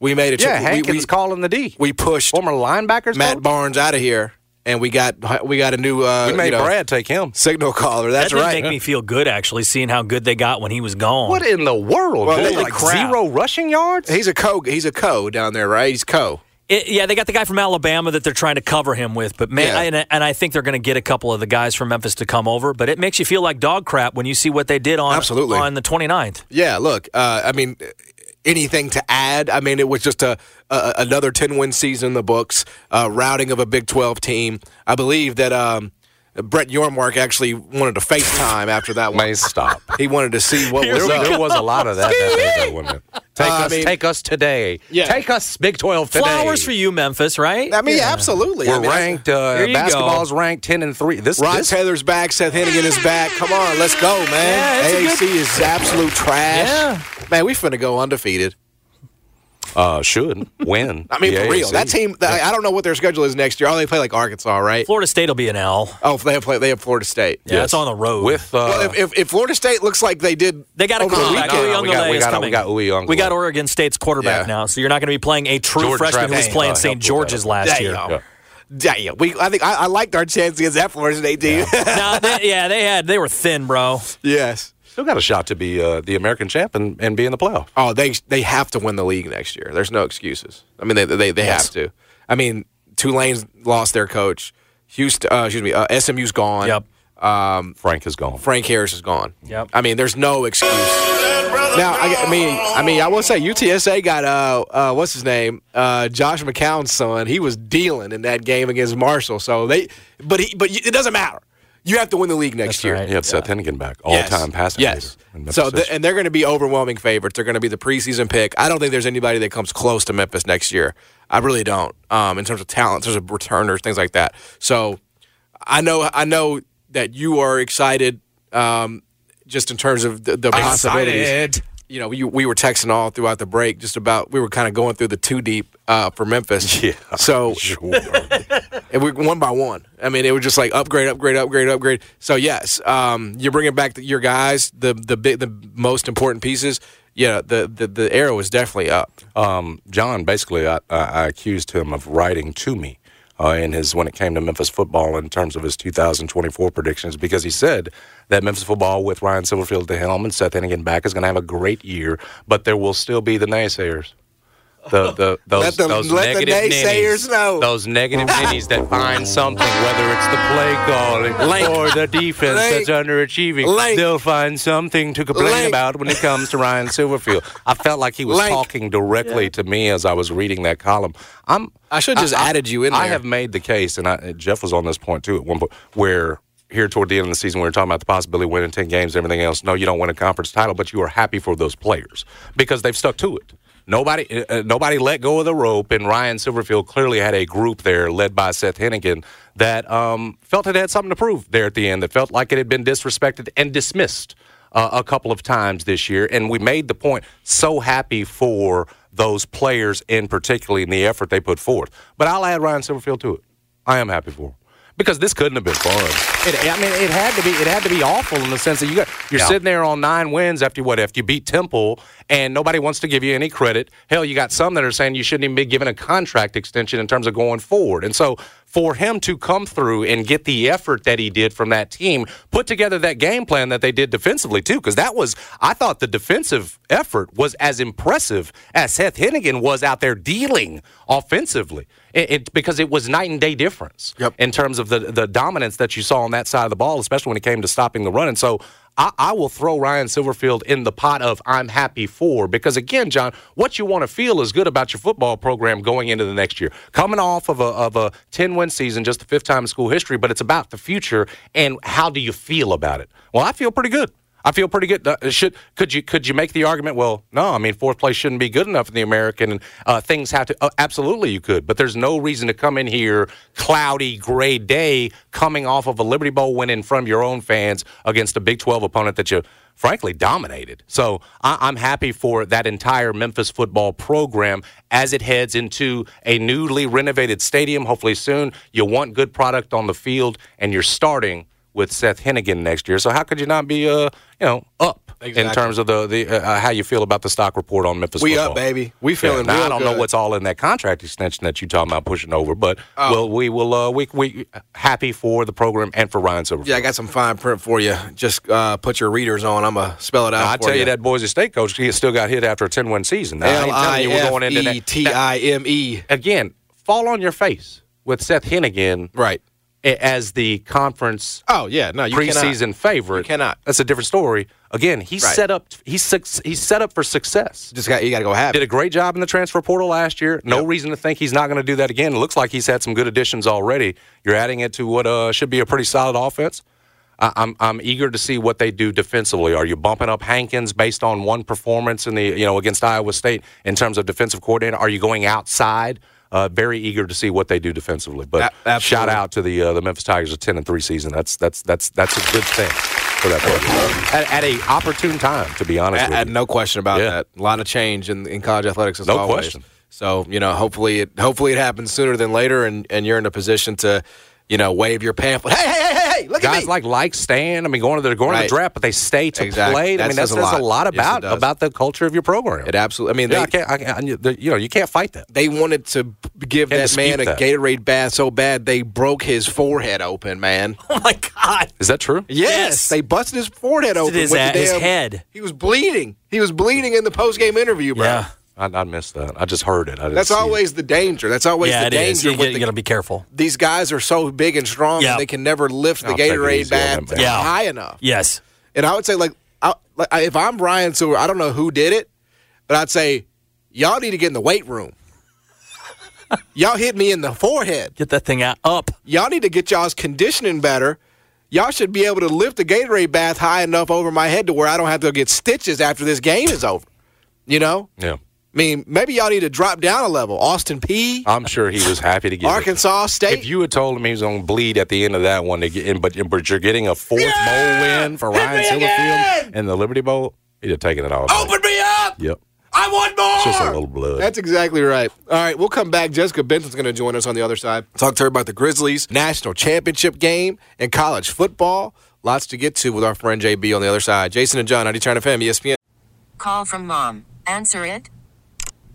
We made a change. Yeah, change. Hankins we, we, calling the D. we pushed Former linebackers. Matt coach? Barnes out of here, and we got we got a new uh, We made you know, Brad take him. signal caller. That's that did right. make me feel good actually, seeing how good they got when he was gone. What in the world? Well, dude? holy like crap. zero rushing yards. He's a co. He's a co down there, right? He's co. It, yeah, they got the guy from Alabama that they're trying to cover him with, but man, Yeah. and, and I think they're going to get a couple of the guys from Memphis to come over. But it makes you feel like dog crap when you see what they did on Absolutely. on the 29th. Yeah. Look, uh, I mean, anything to add? I mean, it was just a, a another ten win season in the books. Uh, routing of a Big Twelve team. I believe that. Um, Brett Yormark actually wanted to FaceTime after that one. May stop. He wanted to see what was There, up. there was a lot of that. that day, though, wasn't it? Take Uh, I us, mean- take us today. Yeah. Take us, Big Twelve today. Flowers for you, Memphis, right? I mean, absolutely. We're I mean, ranked. Uh, Here you go. basketball's ranked ten and three. This, Rod this Taylor's back. Seth Henigan is back. Come on, let's go, man. Yeah, it's a AAC is absolute trash. Yeah. Man, we finna go undefeated. Uh, should win. [LAUGHS] I mean, the for real. AAC. That team, I I don't know what their schedule is next year. Oh, they play like Arkansas, right? Florida State will be an L. Oh, they have, play, they have Florida State. Yeah, it's on the road. with uh, Well, if, if, if Florida State looks like they did they got a over the quarterback. weekend, No, no, we got- Uiagalelei we got- we got We got Oregon State's quarterback Yeah. now, so you're not going to be playing a true George freshman who was Travis, playing uh, St. helped with George's that. last Damn. year. Yeah. Damn, we, I think I, I liked our chance against that Florida State team. Now, they, yeah, they had they were thin, bro. yes. still got a shot to be uh, the American champ and, and be in the playoff. Oh, they they have to win the league next year. There's no excuses. I mean, they they, they have to. I mean, Tulane's lost their coach. Houston, uh, excuse me, uh, SMU's gone. Yep. Um, Frank is gone. Frank Harris is gone. Yep. I mean, there's no excuse. Now, I, I mean, I mean, I will say UTSA got uh, uh what's his name, uh, Josh McCown's son. He was dealing in that game against Marshall. So they, but he, but it doesn't matter. You have to win the league next That's year. right. You have Seth Henigan back, all Yes. time passing Yes. leader So, the, and they're going to be overwhelming favorites. They're going to be the preseason pick. I don't think there's anybody that comes close to Memphis next year. I really don't. Um, in terms of talent, in terms of returners, things like that. So, I know, I know that you are excited. Um, just in terms of the, the possibilities. You know, we, we were texting all throughout the break, just about we were kind of going through the two deep uh, for Memphis. [LAUGHS] Yeah, So [LAUGHS] sure. [LAUGHS] and we one by one. I mean, it was just like upgrade, upgrade, upgrade, upgrade. So yes, um, you're bringing back the, your guys, the the big, the most important pieces. Yeah, the the, the arrow is definitely up. um, John, basically, I, I, I accused him of writing to me uh, in his when it came to Memphis football in terms of his 2024 predictions because he said that Memphis football with Ryan Silverfield at the helm and Seth Henigan back is going to have a great year, but there will still be the naysayers. The, the, those, Let the- those let the negative naysayers ninnies, know. Those negative ninnies that find something, whether it's the play calling Link. or the defense Link. that's underachieving, Link. they'll find something to complain Link. about when it comes to Ryan Silverfield. I felt like he was Link. talking directly to me as I was reading that column. I'm. I should've just added you in I have made the case, and I, Jeff was on this point too at one point, where here toward the end of the season, we were talking about the possibility of winning ten games, and everything else. No, you don't win a conference title, but you are happy for those players because they've stuck to it. Nobody, uh, nobody let go of the rope, and Ryan Silverfield clearly had a group there led by Seth Henigan that um, felt it had something to prove there at the end. That felt like it had been disrespected and dismissed uh, a couple of times this year, and we made the point. So happy for those players in particularly in the effort they put forth. But I'll add Ryan Silverfield to it. I am happy for him because this couldn't have been fun. It, I mean, it had to be. It had to be awful in the sense that you got you're Yeah. sitting there on nine wins after what? After you beat Temple, and nobody wants to give you any credit. Hell, you got some that are saying you shouldn't even be given a contract extension in terms of going forward. And so, for him to come through and get the effort that he did from that team, put together that game plan that they did defensively too, because that was I thought the defensive effort was as impressive as Seth Henigan was out there dealing offensively. It, it- because it was night and day difference Yep. in terms of the the dominance that you saw on that side of the ball, especially when it came to stopping the run. And so I, I will throw Ryan Silverfield in the pot of I'm happy for because again, John, what you want to feel is good about your football program going into the next year. Coming off of a of a ten win season, just the fifth time in school history, but it's about the future and how do you feel about it? Well, I feel pretty good. I feel pretty good. Uh, should could you could you make the argument? Well, no. I mean, fourth place shouldn't be good enough in the American, uh, things have to. Uh, absolutely, you could, but there's no reason to come in here cloudy, gray day, coming off of a Liberty Bowl win in front of your own fans against a Big 12 opponent that you frankly dominated. So I, I'm happy for that entire Memphis football program as it heads into a newly renovated stadium. Hopefully soon. You want good product on the field, and you're starting with Seth Henigan next year. So how could you not be, uh, you know, up in terms of the the uh, how you feel about the stock report on Memphis? We football? up, baby. We feeling now, real I don't know what's all in that contract extension that you talking about pushing over, but Oh. well, we will. Uh, we we happy for the program and for Ryan Silverfield. Yeah, I got some fine print for you. Just uh, put your readers on. I'm gonna spell it out. I for tell you that Boise State coach, he still got hit after a ten win season. Now, I L I telling you we're going into E. T Now, I M E. again. Fall on your face with Seth Henigan Right. As the conference Oh yeah. No, you preseason cannot. favorite. You cannot. That's a different story. Again, he's Right. set up. He's he's set up for success. Just got you got to go have Did it. a great job in the transfer portal last year. No Yep. reason to think he's not going to do that again. It looks like he's had some good additions already. You're adding it to what uh, should be a pretty solid offense. I, I'm I'm eager to see what they do defensively. Are you bumping up Hankins based on one performance in the you know against Iowa State in terms of defensive coordinator? Are you going outside? Uh, very eager to see what they do defensively. But A- shout out to the uh, the Memphis Tigers, a ten and three season. That's that's that's that's a good thing for that program at, at a opportune time. To be honest, you. no question about Yeah. that. A lot of change in, in college athletics. As No always. question. So you know, hopefully it hopefully it happens sooner than later, and, and you're in a position to, you know, wave your pamphlet. Hey, hey, hey, hey, hey! Look at guys me. like like Stan. I mean, going to the going to the draft, but they stay to Exactly. play. I That mean, that says says a a lot. lot Yes, about about the culture of your program. it absolutely. I mean, yeah, I they, can't. I can't the, you know, you can't fight that. they wanted to give that man a that. Gatorade bath so bad they broke his forehead open, man. [LAUGHS] Oh my God. Is that true? Yes. they busted his forehead open. his with the a- his head. He was bleeding. He was bleeding in the post game interview, bro. Yeah. I, I missed that. I just heard it. I didn't That's see it. always the danger. That's always yeah, the it is. danger. You, with you the- got to be careful. these guys are so big and strong, Yeah. and they can never lift the I'll Gatorade bath. Yeah. high enough. Yes. And I would say, like, I, like if I'm Brian Silver, I don't know who did it, but I'd say y'all need to get in the weight room. [LAUGHS] y'all hit me in the forehead. Get that thing out up. Y'all need to get y'all's conditioning better. Y'all should be able to lift the Gatorade bath high enough over my head to where I don't have to get stitches after this game is over. You know? Yeah, I mean, maybe y'all need to drop down a level. Austin Peay, I'm sure he was happy to get it. Arkansas State. If you had told him he was going to bleed at the end of that one to get in, but, but you're getting a fourth bowl win for Hit Ryan me Silverfield again! in the Liberty Bowl, he'd have taken it all. day. Open me up! Yep. I want more. It's just a little blood. That's exactly right. All right, we'll come back. Jessica Benson's going to join us on the other side. Talk to her about the Grizzlies national championship game and college football. Lots to get to with our friend JB on the other side. Jason and John, 90 Turn FM, ESPN. Call from mom. Answer it.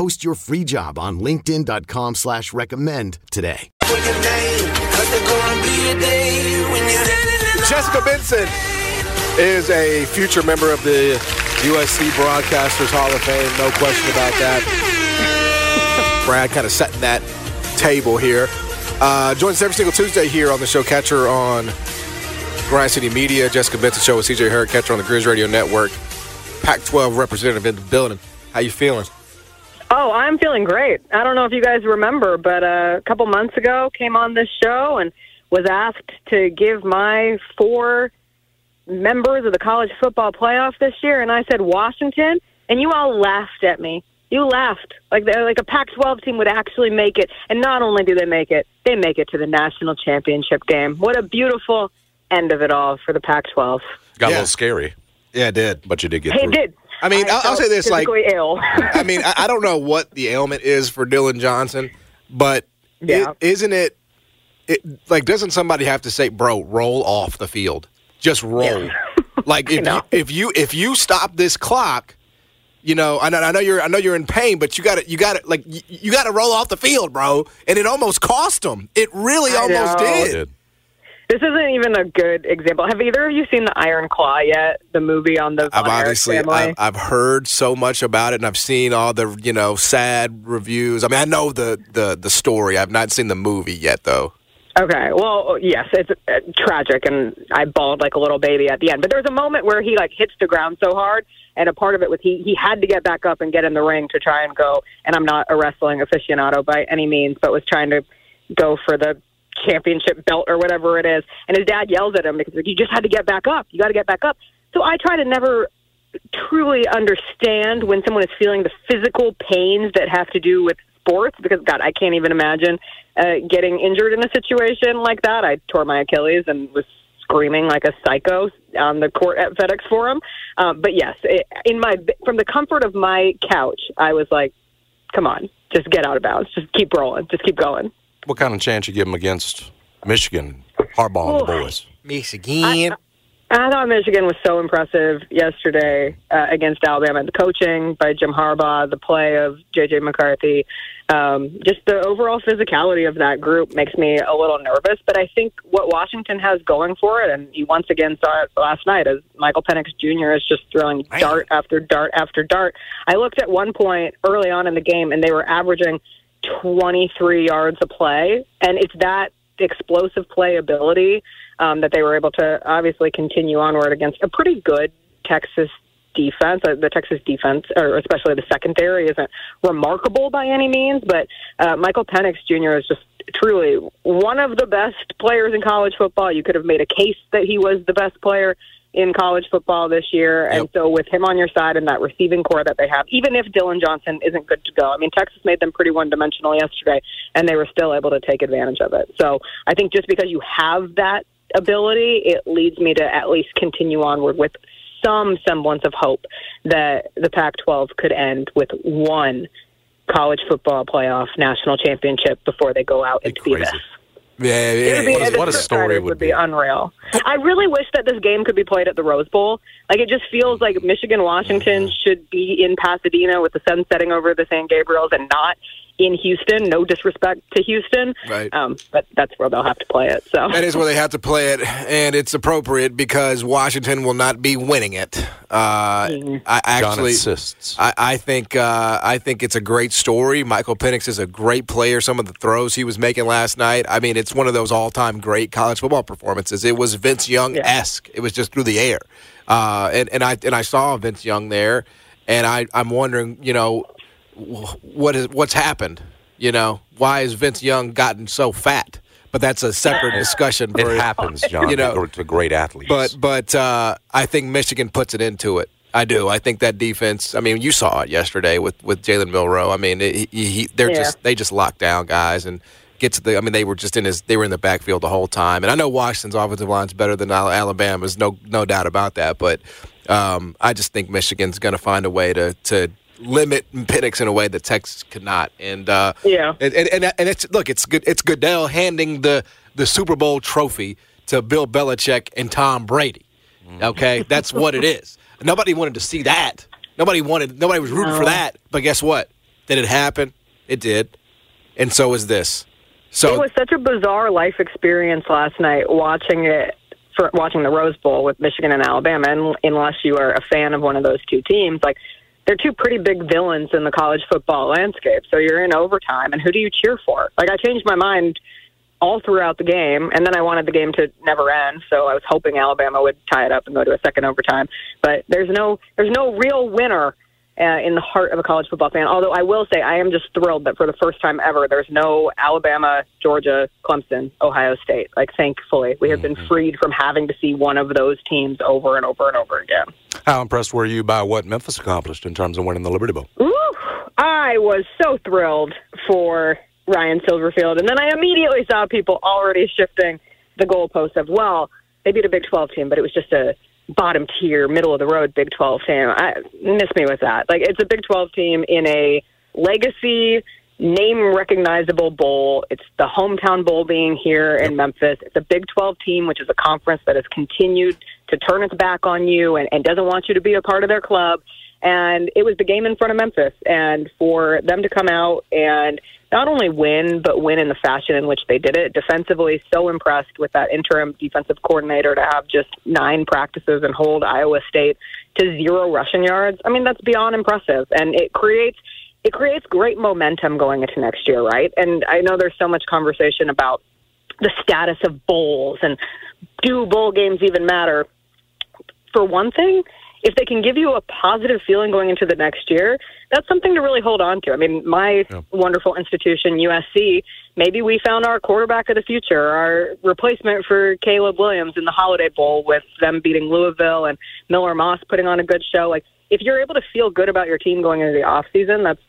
Post your free job on linkedin.com slash recommend today. Jessica Benson is a future member of the USC Broadcasters Hall of Fame. No question about that. [LAUGHS] Brad kind of setting that table here. Uh, joins every single Tuesday here on the show. Catch her on Grind City Media. Jessica Benson Show with CJ Herrick. Catch her on the Grizz Radio Network. Pac-12 representative in the building. How you feeling? Oh, I'm feeling great. I don't know if you guys remember, but uh, a couple months ago, came on this show and was asked to give my four members of the college football playoff this year, and I said Washington, and you all laughed at me. You laughed like like a Pac-12 team would actually make it, and not only do they make it, they make it to the national championship game. What a beautiful end of it all for the Pac-12. Got a little scary, Yeah, it did. but you did get Hey, through. it did. I mean, I I'll, I'll say this: like, ill. [LAUGHS] I mean, I, I don't know what the ailment is for Dillon Johnson, but Yeah. is not it, it? Like, doesn't somebody have to say, "Bro, roll off the field, just roll"? like, [LAUGHS] if you, if you if you stop this clock, you know, I know, I know you're I know you're in pain, but you got to you got to like you, you got to roll off the field, bro. And it almost cost him. It really I almost know. did. This isn't even a good example. Have either of you seen the Iron Claw yet? The movie on the I've obviously. I've, I've heard so much about it, and I've seen all the you know sad reviews. I mean, I know the the the story. I've not seen the movie yet, though. Okay. Well, yes, it's uh, tragic, and I bawled like a little baby at the end. But there's a moment where he like hits the ground so hard, and a part of it was he he had to get back up and get in the ring to try and go. And I'm not a wrestling aficionado by any means, but was trying to go for the championship belt or whatever it is. And his dad yells at him because like, you just had to get back up. You got to get back up. So I try to never truly understand when someone is feeling the physical pains that have to do with sports because God, I can't even imagine uh, getting injured in a situation like that. I tore my Achilles and was screaming like a psycho on the court at FedEx Forum. Um, but yes, it, in my from the comfort of my couch, I was like, "Come on, just get out of bounds, just keep rolling, just keep going." What kind of chance you give them against Michigan, Harbaugh and the boys? Michigan. I thought Michigan was so impressive yesterday uh, against Alabama. The coaching by Jim Harbaugh, the play of J.J. McCarthy, um, just the overall physicality of that group makes me a little nervous. But I think what Washington has going for it, and you once again saw it last night, is Michael Penix Jr. is just throwing dart after dart after dart. I looked at one point early on in the game, and they were averaging 23 yards a play, and it's that explosive playability um, that they were able to obviously continue onward against a pretty good Texas defense. Uh, the Texas defense, or especially the secondary, isn't remarkable by any means, but uh, Michael Penix Jr. is just truly one of the best players in college football. You could have made a case that he was the best player in college football this year. And so with him on your side and that receiving core that they have, even if Dillon Johnson isn't good to go, I mean, Texas made them pretty one dimensional yesterday and they were still able to take advantage of it. So I think just because you have that ability, it leads me to at least continue onward with some semblance of hope that the Pac 12 could end with one college football playoff national championship before they go out into the abyss. Yeah, It would be, What a- what a story Riders would would be be. unreal. I really wish that this game could be played at the Rose Bowl. Like it just feels like Michigan Washington Mm-hmm. should be in Pasadena with the sun setting over the San Gabriels and not in Houston. No disrespect to Houston, Right. Um, but that's where they'll have to play it. So That is where they have to play it, and it's appropriate because Washington will not be winning it. Uh, I John actually, insists. I, I think uh, I think it's a great story. Michael Penix is a great player. Some of the throws he was making last night. I mean, it's one of those all-time great college football performances. It was Vince Young esque. It was just through the air, uh, and and I and I saw Vince Young there, and I I'm wondering, you know, wh- what is what's happened. You know, why has Vince Young gotten so fat? But that's a separate discussion. It For, happens, John, You know, to great athletes. but but uh, I think Michigan puts it into it. I do. I think that defense. I mean, you saw it yesterday with with Jalen Milroe. I mean, he, he, they're Yeah. just they just lock down guys, and get to the. I mean, they were just in his. They were in the backfield the whole time. And I know Washington's offensive line's better than Al- Alabama's. No, no doubt about that. But um, I just think Michigan's going to find a way to to limit and Penix in a way that Texas could not. And uh, Yeah. and, and and and it's look, it's good. It's Goodell handing the the Super Bowl trophy to Bill Belichick and Tom Brady. Okay, that's what it is. Nobody wanted to see that. Nobody wanted. Nobody was rooting for that. But guess what? Did it happen? It did. And so is this. So it was such a bizarre life experience last night watching it for watching the Rose Bowl with Michigan and Alabama. And unless you are a fan of one of those two teams, like they're two pretty big villains in the college football landscape. So you're in overtime, and who do you cheer for? Like I changed my mind all throughout the game, and then I wanted the game to never end. So I was hoping Alabama would tie it up and go to a second overtime. But there's no there's no real winner uh, in the heart of a college football fan. Although I will say I am just thrilled that for the first time ever, there's no Alabama, Georgia, Clemson, Ohio State. Like thankfully, we have been freed from having to see one of those teams over and over and over again. How impressed were you by what Memphis accomplished in terms of winning the Liberty Bowl? Ooh, I was so thrilled for Ryan Silverfield, and then I immediately saw people already shifting the goalposts of well, they beat a Big 12 team, but it was just a bottom tier, middle of the road Big 12 team. I miss me with that. Like it's a Big 12 team in a legacy name recognizable bowl. It's the hometown bowl being here in Memphis. It's a Big 12 team, which is a conference that has continued to turn its back on you and, and doesn't want you to be a part of their club. And it was the game in front of Memphis. And for them to come out and not only win, but win in the fashion in which they did it defensively, so impressed with that interim defensive coordinator to have just nine practices and hold Iowa State to zero rushing yards. I mean, that's beyond impressive. And it creates it creates great momentum going into next year, right? And I know there's so much conversation about the status of bowls and do bowl games even matter? For one thing, if they can give you a positive feeling going into the next year, that's something to really hold on to. I mean, my wonderful institution, USC, maybe we found our quarterback of the future, our replacement for Caleb Williams in the Holiday Bowl with them beating Louisville and Miller Moss putting on a good show. Like, if you're able to feel good about your team going into the off season, that's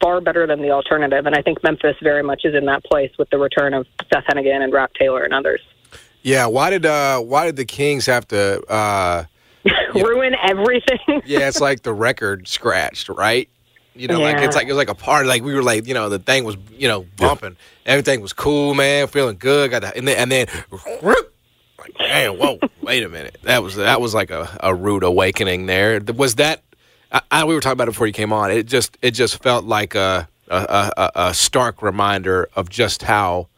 far better than the alternative. And I think Memphis very much is in that place with the return of Seth Henigan and Roc Taylor and others. yeah, why did uh why did the Kings have to uh Ruin everything. [LAUGHS] yeah, it's like the record scratched, right? You know, like it's like it was like a party. Like we were like, you know, the thing was, you know, bumping. Everything was cool, man. Feeling good. Got the, and then and then, like, damn, whoa, wait a minute. That was that was like a, a rude awakening. There was that. I, I, we were talking about it before you came on. It just it just felt like a a, a, a stark reminder of just how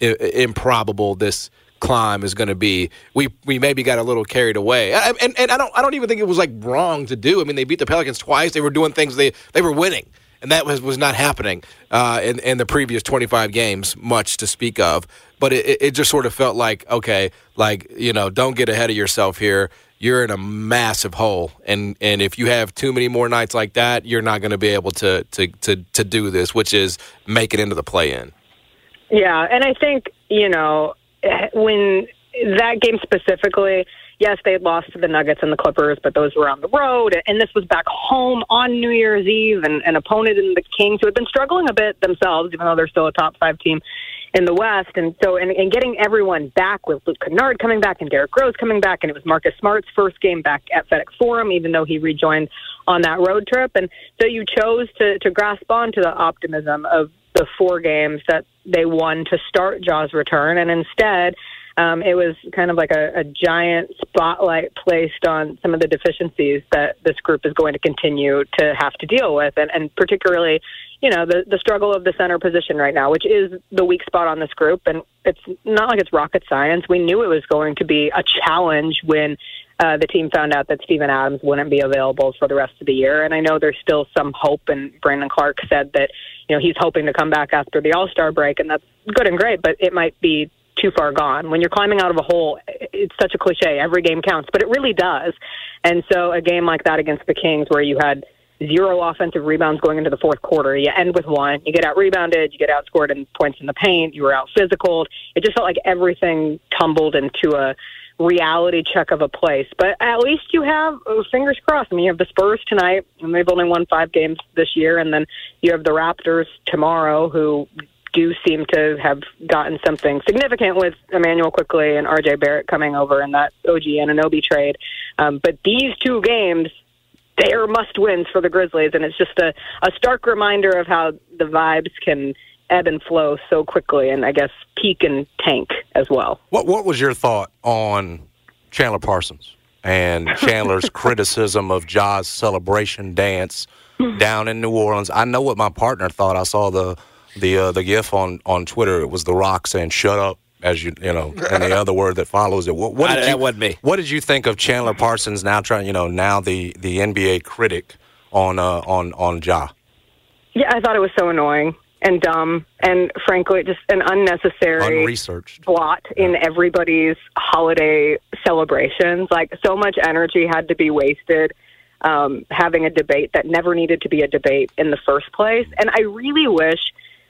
i- improbable this climb is going to be. We we maybe got a little carried away, I- and and I don't I don't even think it was like wrong to do. I mean, they beat the Pelicans twice. They were doing things they they were winning, and that was was not happening uh, in in the previous twenty five games, much to speak of. But it, it- just sort of felt like okay, like you know, don't get ahead of yourself here. You're in a massive hole, and and if you have too many more nights like that, you're not going to be able to to to to do this, which is make it into the play in. Yeah, and I think you know Uh, when that game specifically, yes, they lost to the Nuggets and the Clippers, but those were on the road, and this was back home on New Year's Eve, and an opponent in the Kings who had been struggling a bit themselves, even though they're still a top five team in the West, and so and, and getting everyone back with Luke Kennard coming back and Derrick Rose coming back, and it was Marcus Smart's first game back at FedEx Forum, even though he rejoined on that road trip, and so you chose to to grasp on to the optimism of the four games that they won to start Ja's return, and instead, um, it was kind of like a, a giant spotlight placed on some of the deficiencies that this group is going to continue to have to deal with, and, and particularly, you know, the the struggle of the center position right now, which is the weak spot on this group, and it's not like it's rocket science. We knew it was going to be a challenge when uh, the team found out that Steven Adams wouldn't be available for the rest of the year. And I know there's still some hope. And Brandon Clarke said that you know he's hoping to come back after the All Star break, and that's good and great. But it might be too far gone. When you're climbing out of a hole, it's such a cliche. Every game counts, but it really does. And so a game like that against the Kings, where you had zero offensive rebounds going into the fourth quarter. You end with one. You get out rebounded. You get outscored in points in the paint. You were out physical. It just felt like everything tumbled into a reality check of a place. But at least you have oh, fingers crossed. I mean, you have the Spurs tonight, and they've only won five games this year, and then you have the Raptors tomorrow, who do seem to have gotten something significant with Immanuel Quickley and RJ Barrett coming over in that OG and Anunoby trade. Um, but these two games, they are must wins for the Grizzlies, and it's just a, a stark reminder of how the vibes can ebb and flow so quickly, and I guess peak and tank as well. What What was your thought on Chandler Parsons and [LAUGHS] Chandler's criticism of Ja's celebration dance [LAUGHS] down in New Orleans? I know what my partner thought. I saw the the uh, the gif on on Twitter. It was The Rock saying "Shut up." As you you know, and the other word that follows it. What, what I- did that you, wasn't me. What did you think of Chandler Parsons now trying, you know, now the the NBA critic on uh, on on Ja? Yeah, I thought it was so annoying and dumb, and frankly, just an unnecessary Unresearched. blot in everybody's holiday celebrations. Like so much energy had to be wasted um, having a debate that never needed to be a debate in the first place. And I really wish.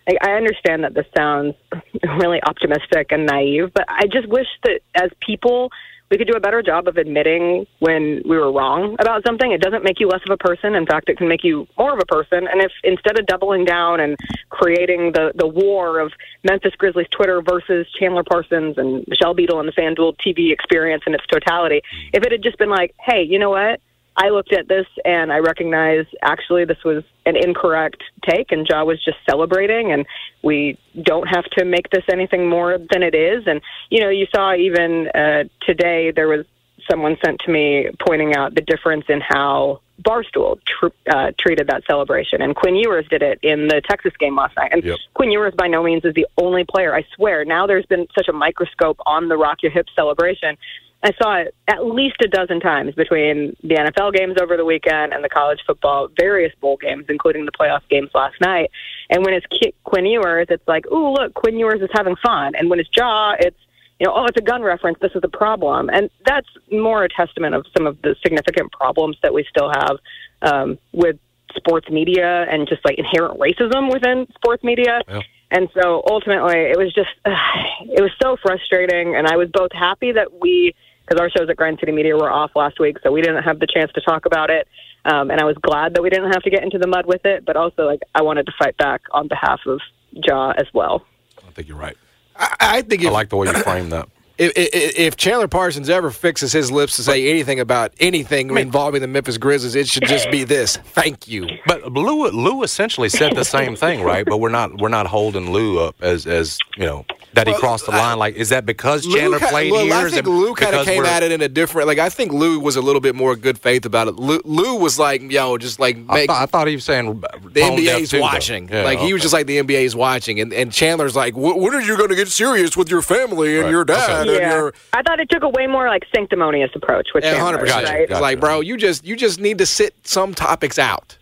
I I understand that this sounds [LAUGHS] really optimistic and naive, but I just wish that as people, we could do a better job of admitting when we were wrong about something. It doesn't make you less of a person. In fact, it can make you more of a person. And if instead of doubling down and creating the, the war of Memphis Grizzlies Twitter versus Chandler Parsons and Michelle Beadle and the FanDuel TV experience in its totality, if it had just been like, hey, you know what? I looked at this and I recognized actually this was an incorrect take, and Ja was just celebrating, and we don't have to make this anything more than it is. And you know, you saw even uh, today there was someone sent to me pointing out the difference in how Barstool tr- uh, treated that celebration, and Quinn Ewers did it in the Texas game last night. And Yep. Quinn Ewers by no means is the only player. I swear. Now there's been such a microscope on the Rock Your Hips celebration. I saw it at least a dozen times between the NFL games over the weekend and the college football, various bowl games, including the playoff games last night. And when it's Ki- Quinn Ewers, it's like, ooh, look, Quinn Ewers is having fun. And when it's Ja, it's you know, oh, it's a gun reference. This is the problem, and that's more a testament of some of the significant problems that we still have um, with sports media and just like inherent racism within sports media. Yeah. And so ultimately, it was just, [SIGHS] it was so frustrating. And I was both happy that we, because our shows at Grind City Media were off last week, so we didn't have the chance to talk about it. Um, and I was glad that we didn't have to get into the mud with it. But also, like, I wanted to fight back on behalf of Ja as well. I think you're right. I, I think I if, like the way you framed that. [CLEARS THROAT] if, if, if Chandler Parsons ever fixes his lips to say anything about anything involving the Memphis Grizzlies, it should just be this: "Thank you." But Lou, Lou essentially said the same thing, right? But we're not we're not holding Lou up as as you know that he crossed the I- line. Like, is that because Chandler ki- played well, here? I Is think it Lou kind of came at it in a different. Like I think Lou was a little bit more good faith about it. Lou, Lou was like, "Yo, just like I make." thought, I thought he was saying the NBA's watching. like he was just like the NBA's watching, and, and Chandler's like, "When are you going to get serious with your family and Right. your dad Okay. and yeah, your?" I thought it took a way more like sanctimonious approach with Yeah, Chandler, hundred percent. right? It's like, bro, you just you just need to sit some topics out,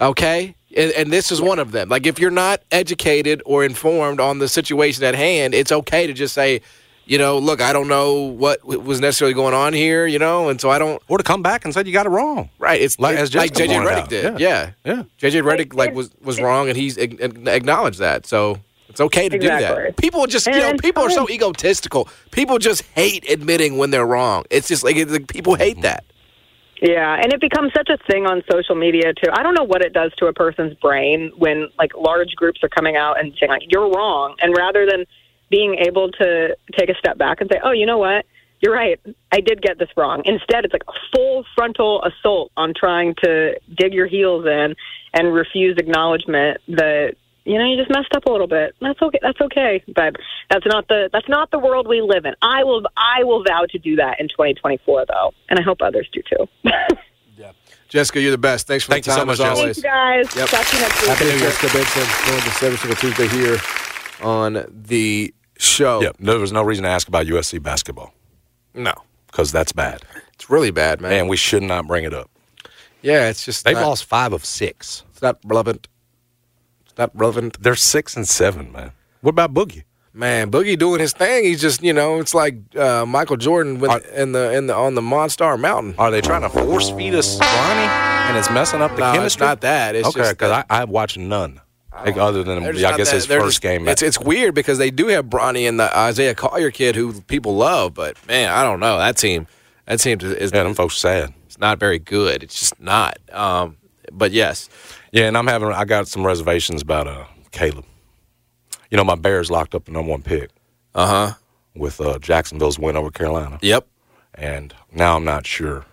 okay? And, and this is one of them. Like, if you're not educated or informed on the situation at hand, it's okay to just say, you know, look, I don't know what was necessarily going on here, you know, and so I don't. or to come back and say you got it wrong. Right, it's Like- like, as like JJ pointed Redick did. Yeah. Yeah, Yeah. JJ Redick like was was wrong, and he's ag- ag- acknowledged that. So it's okay to do that. People just, you know, people are so egotistical. People just hate admitting when they're wrong. It's just like, it's like people hate mm-hmm. that. Yeah, and it becomes such a thing on social media too. I don't know what it does to a person's brain when like large groups are coming out and saying like you're wrong, and rather than being able to take a step back and say, "Oh, you know what? You're right. I did get this wrong." Instead, it's like a full frontal assault on trying to dig your heels in and refuse acknowledgement that you know you just messed up a little bit. That's okay. That's okay. But that's not the that's not the world we live in. I will I will vow to do that in 2024 though, and I hope others do too. [LAUGHS] Yeah, Jessica, you're the best. Thanks for Thank the you so much, as Jessica. always. Thanks, guys. Yep. Talk to you next week. Happy New Year, Jessica Benson. Going to every single Tuesday here on the show. Yeah, there was no reason to ask about USC basketball No, because that's bad, it's really bad, man. and we should not bring it up. yeah, it's just They've not, lost five of six. It's not relevant. Not relevant. They're six and seven, man. What about Boogie? Man, Boogie doing his thing. He's just you know, it's like uh, Michael Jordan with, Are- in the in the on the Monstar Mountain. Are they trying to force feed us Bronny, and it's messing up the No, chemistry? it's not that. It's okay, because I I've watched none, like, other than I guess that- his first just- game. It's it's weird because they do have Bronny and the Isaiah Collier kid who people love, but man, I don't know that team. That team is yeah, them folks sad. it's not very good. It's just not. Um, but yes, Yeah, and I'm having I got some reservations about uh Caleb. You know, my Bears locked up the number one pick Uh huh. with uh, Jacksonville's win over Carolina, Yep. and now I'm not sure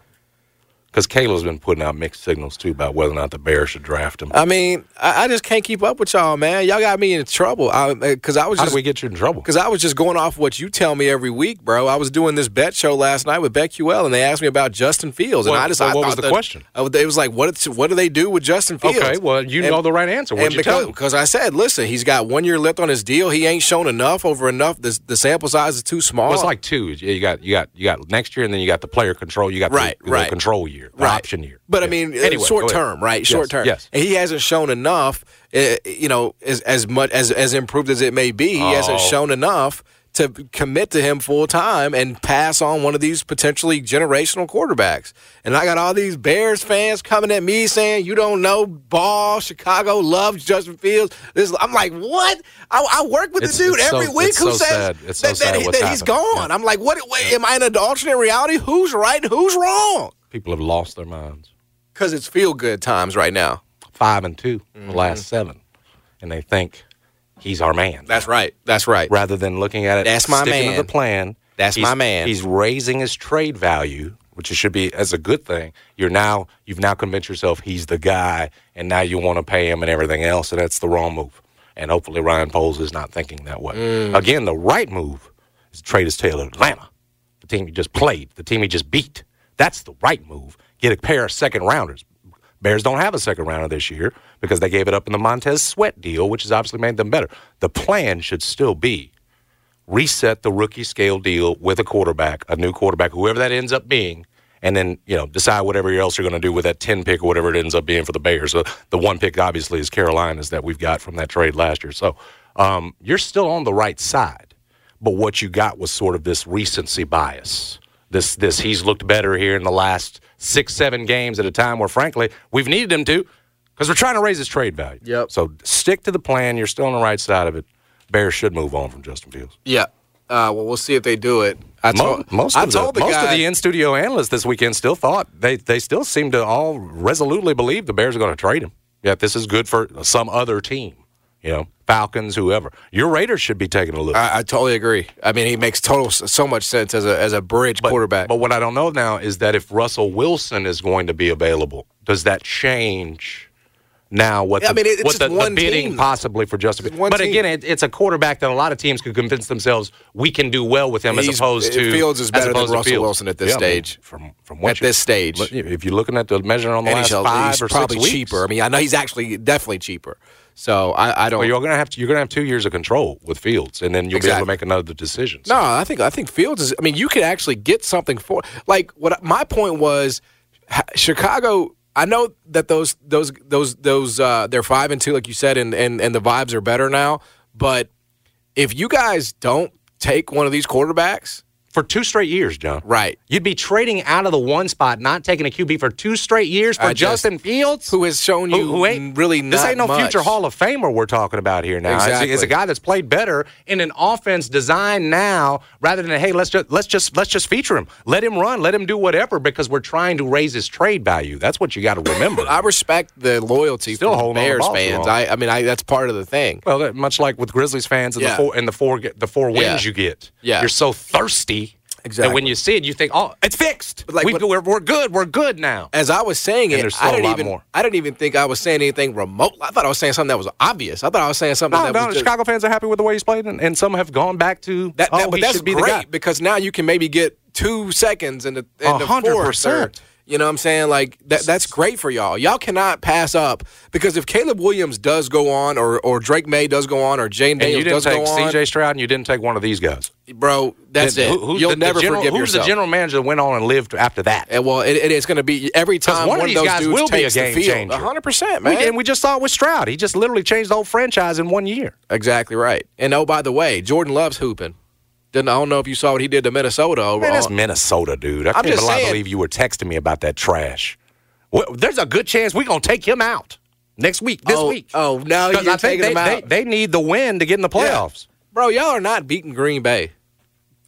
because Kayla's been putting out mixed signals too about whether or not the Bears should draft him. I mean, I, I just can't keep up with y'all, man. Y'all got me in trouble. Because I, was How just did we get you in trouble? Because I was just going off what you tell me every week, bro. I was doing this bet show last night with BetQL, and they asked me about Justin Fields, and I just so I what was the that- question? uh, It was like, what what do they do with Justin Fields? Okay, well, you And- know the right answer. What'd and you tell because, because I said, listen, he's got one year left on his deal. He ain't shown enough over enough. The, the sample size is too small. Well, it's like two. You got you got you got next year, and then you got the player control. You got Right, the, the right. control year, the Right. option year. But I mean, uh, Anyway, short term, right? Short Yes, term. Yes. And he hasn't shown enough. Uh, you know, as as much as as improved as it may be, he hasn't Oh. shown enough to commit to him full time and pass on one of these potentially generational quarterbacks. And I got all these Bears fans coming at me saying, "You don't know ball. Chicago loves Justin Fields." This, I'm like, what? I, I work with It's- the dude it's so- every week who so says sad. It's so that, that, he- that he's gone. I'm like, what? Wait, am I in an alternate reality? Who's right? Who's wrong? People have lost their minds. Because it's feel good times right now. Five and 2 Mm-hmm. the last seven, and they think he's our man. That's right. That's right. Rather than looking at it, That's my sticking man. to the plan. That's my man. He's raising his trade value, which it should be as a good thing. You're now you've now convinced yourself he's the guy, and now you want to pay him and everything else, and that's the wrong move. And hopefully Ryan Poles is not thinking that way. Mm. Again, the right move is to trade his tail to Atlanta, the team he just played, the team he just beat. That's the right move. Get a pair of second rounders. Bears don't have a second rounder this year because they gave it up in the Montez Sweat deal, which has obviously made them better. The plan should still be reset the rookie scale deal with a quarterback, a new quarterback, whoever that ends up being, and then you know decide whatever else you're going to do with that ten pick or whatever it ends up being for the Bears. So the one pick obviously is Carolina's that we've got from that trade last year. So um, you're still on the right side, but what you got was sort of this recency bias. This this he's looked better here in the last six seven games at a time where frankly we've needed him to because we're trying to raise his trade value. Yep. So stick to the plan. You're still on the right side of it. Bears should move on from Justin Fields. Yeah. Uh, well, we'll see if they do it. I told, most I of the, told the most guy, of the in studio analysts this weekend still thought they they still seem to all resolutely believe the Bears are going to trade him. Yeah, this is good for some other team. You know, Falcons, whoever. Your Raiders should be taking a look. I, I totally agree. I mean, he makes total so much sense as a as a bridge but, quarterback. But what I don't know now is that if Russell Wilson is going to be available, does that change now what Yeah, the, I mean, it's what the, the one bidding team. possibly for Justin? But team. again, it, it's a quarterback that a lot of teams could convince themselves we can do well with him as opposed to Fields is better than Russell Fields. Wilson at this Yeah, I mean, stage. from from what At this stage. if you're looking at the measure on the and last he's, five he's or probably six weeks, cheaper. I mean, I know he's actually definitely cheaper. So I, I don't. well, you're gonna have to, you're gonna have two years of control with Fields, and then you'll be able to make another decision. No, I think I think Fields is. I mean, you could actually get something for like what my point was. Chicago. I know that those those those those uh, they're five and two, like you said, and and and the vibes are better now. But if you guys don't take one of these quarterbacks, for two straight years, John. right? You'd be trading out of the one spot, not taking a QB for two straight years for I just- Justin Fields, Who has shown you who, who ain't really This ain't no much. future Hall of Famer we're talking about here now. It's a- It's, a, guy that's played better in an offense designed now, rather than hey, let's just let's just let's just feature him, let him run, let him do whatever, because we're trying to raise his trade value. That's what you got to remember. [COUGHS] I respect the loyalty Still from Bears fans. I, I mean, I, that's part of the thing. well, that, much like with Grizzlies fans and Yeah. the four and the four the four wins Yeah. you get. Yeah. you're so thirsty. Exactly. That when you see it, you think, "Oh, it's fixed. Like we, what- we're, we're good. We're good now." As I was saying And it, there's still I a didn't lot even more. I didn't even think I was saying anything remote. I thought I was saying something that was obvious. I thought I was saying something No, that no, was just, Chicago fans are happy with the way he's played, and, and some have gone back to that, that oh, but that's should be the great because now you can maybe get two seconds in the, in A the hundred fourth. or- You know what I'm saying? Like that that's great for y'all. Y'all cannot pass up because if Caleb Williams does go on or or Drake Maye does go on or Jane And Daniels you didn't does take go on, C.J. Stroud, and you didn't take one of these guys. bro, that's Then it. who- You'll the- the never general- forgive Who's yourself. the general manager that went on and lived after that? And well, it, it is going to be every time one one, of those guys dudes will be a game the field. changer. hundred percent, We- man. and we just saw it with Stroud. He just literally changed the whole franchise in one year. Exactly right. And oh, by the way, Jordan loves hooping. Didn't I don't know if you saw what he did to Minnesota. Over Man, that's Minnesota, dude. I can't just believe, saying- believe you were texting me about that trash. Well, there's a good chance we're gonna take him out next week. This oh, week. Oh, now Because you're I think taking they, him they, out. they need the win to get in the Yeah. playoffs. Bro, y'all are not beating Green Bay.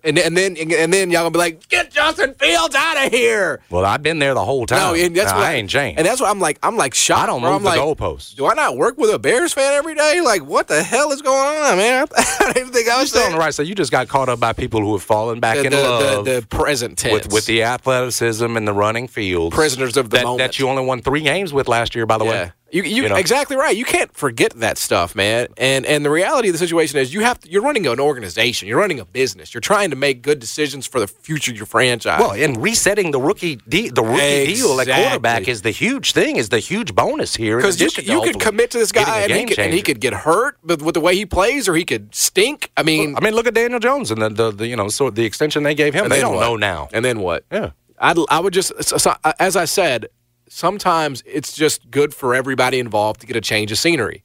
And, and then and then y'all gonna be like, get Justin Fields out of here. Well, I've been there the whole time. No, and that's Now, what I ain't changed. And that's what I'm like. I'm like shocked. I don't bro. move I'm the like, goalposts. Do I not work with a Bears fan every day? Like, what the hell is going on, man? [LAUGHS] I didn't even think I You're was still on the right side. You just got caught up by people who have fallen back The, in the, love the, the present tense. with, with the athleticism and the running field. Prisoners of the that, moment. that you only won three games with last year, by the Yeah. way. You, you, You know? exactly right. You can't forget that stuff, man. And and the reality of the situation is you have to, you're running an organization. You're running a business. You're trying to make good decisions for the future of your franchise. Well, and resetting the rookie de- the rookie deal at Exactly. quarterback is the huge thing, is the huge bonus here. because you, you could commit to this guy and he, could, and he could get hurt but with the way he plays, or he could stink. I mean, I mean, look at Daniel Jones and the, the, the you know so the extension they gave him. and They don't what? know now. And then what? Yeah. I'd, I would just, so- uh, as I said, sometimes it's just good for everybody involved to get a change of scenery.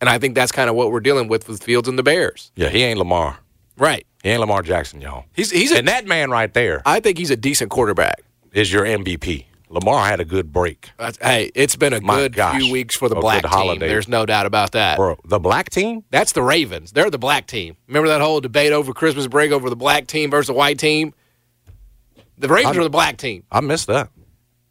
And I think that's kind of what we're dealing with with Fields and the Bears. Yeah, he ain't Lamar. Right. He ain't Lamar Jackson, y'all. He's he's a, and that man right there I think he's a decent quarterback. is your MVP. Lamar had a good break. That's- Hey, it's been a My good gosh. few weeks for the black team. holiday. There's no doubt about that. Bro, the black team? That's the Ravens. They're the black team. Remember that whole debate over Christmas break over the black team versus the white team? The Ravens I'm- are the black team. I missed that.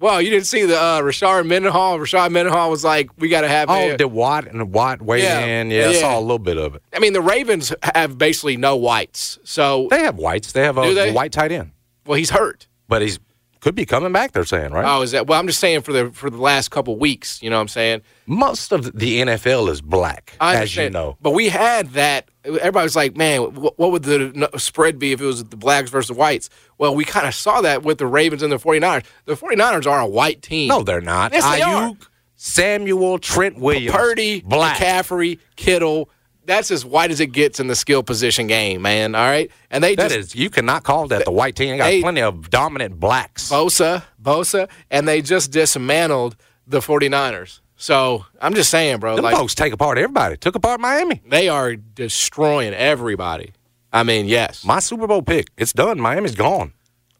Well, you didn't see the uh, Rashard Mendenhall. Rashard Mendenhall was like, "We got to have." Oh, a- did Watt and Watt weigh Yeah. in? Yeah, I saw a little bit of it. I mean, the Ravens have basically no whites. So, They have whites. They have a, they? a white tight end, well, he's hurt. but he's could be coming back. They're saying right. Oh, is that? Well, I'm just saying for the for the last couple weeks. You know what I'm saying? Most of the NFL is black, as you know. But we had that. Everybody was like, man, what, what would the spread be if it was the blacks versus the whites? Well, we kind of saw that with the Ravens and the 49ers. The 49ers are a white team. No, they're not. Yes, they are. Aiyuk, Samuel, Trent Williams, Purdy, black. McCaffrey, Kittle. That's as white as it gets in the skill position game, man. All right, and they That just is, you cannot call that the white team. They got they- plenty of dominant blacks. Bosa, Bosa, and they just dismantled the 49ers. So I'm just saying, bro, Them like folks take apart everybody. Took apart Miami. they are destroying everybody. I mean, yes. My Super Bowl pick. It's done. Miami's gone.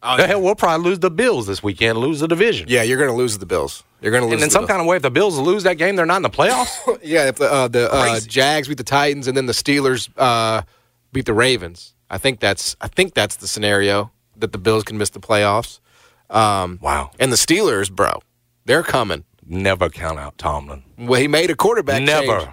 Oh, the hell, we'll probably lose the Bills this weekend, lose the division. Yeah, you're going to lose the Bills. You're going to lose And in some Bills. kind of way, if the Bills lose that game, they're not in the playoffs. [LAUGHS] Yeah, if the uh, the uh, Jags beat the Titans and then the Steelers uh, beat the Ravens, I think that's I think that's the scenario that the Bills can miss the playoffs. Um, wow. and the Steelers, bro, they're coming. Never count out Tomlin. Well, he made a quarterback. Never. change.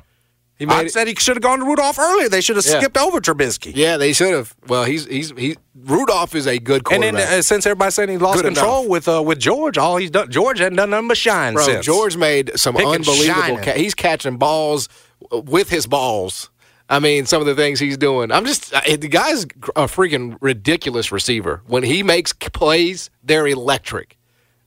He I said he should have gone to Rudolph earlier. They should have Yeah. skipped over Trubisky. Yeah, they should have. Well, he's he's he Rudolph is a good And quarterback. then uh, since everybody's saying he lost Good control enough. with uh, with George, all he's done George hadn't done nothing but shine Bro, since. George made some Pick unbelievable. Ca- he's catching balls with his balls. I mean, some of the things he's doing. I'm just uh, the guy's a freaking ridiculous receiver. When he makes plays, they're electric.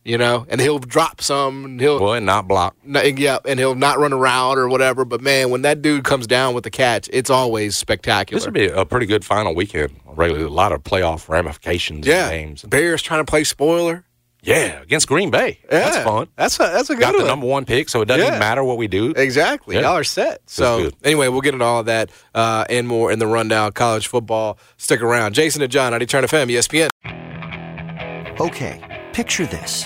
You know, and he'll drop some. And he'll Boy, not block. no, yeah, and he'll not run around or whatever. But man, when that dude comes down with the catch, it's always spectacular. This would be a pretty good final weekend. Regularly, a lot of playoff ramifications. yeah, and games. Bears trying to play spoiler. Yeah, against Green Bay. Yeah, That's fun. That's a that's a good one. Got the number one pick, so it doesn't Yeah. even matter what we do. Exactly. Yeah. Y'all are set. So anyway, we'll get into all of that uh, and more in the rundown. College football. Stick around. Jason and John, 90 Turn FM, ESPN. Okay, picture this.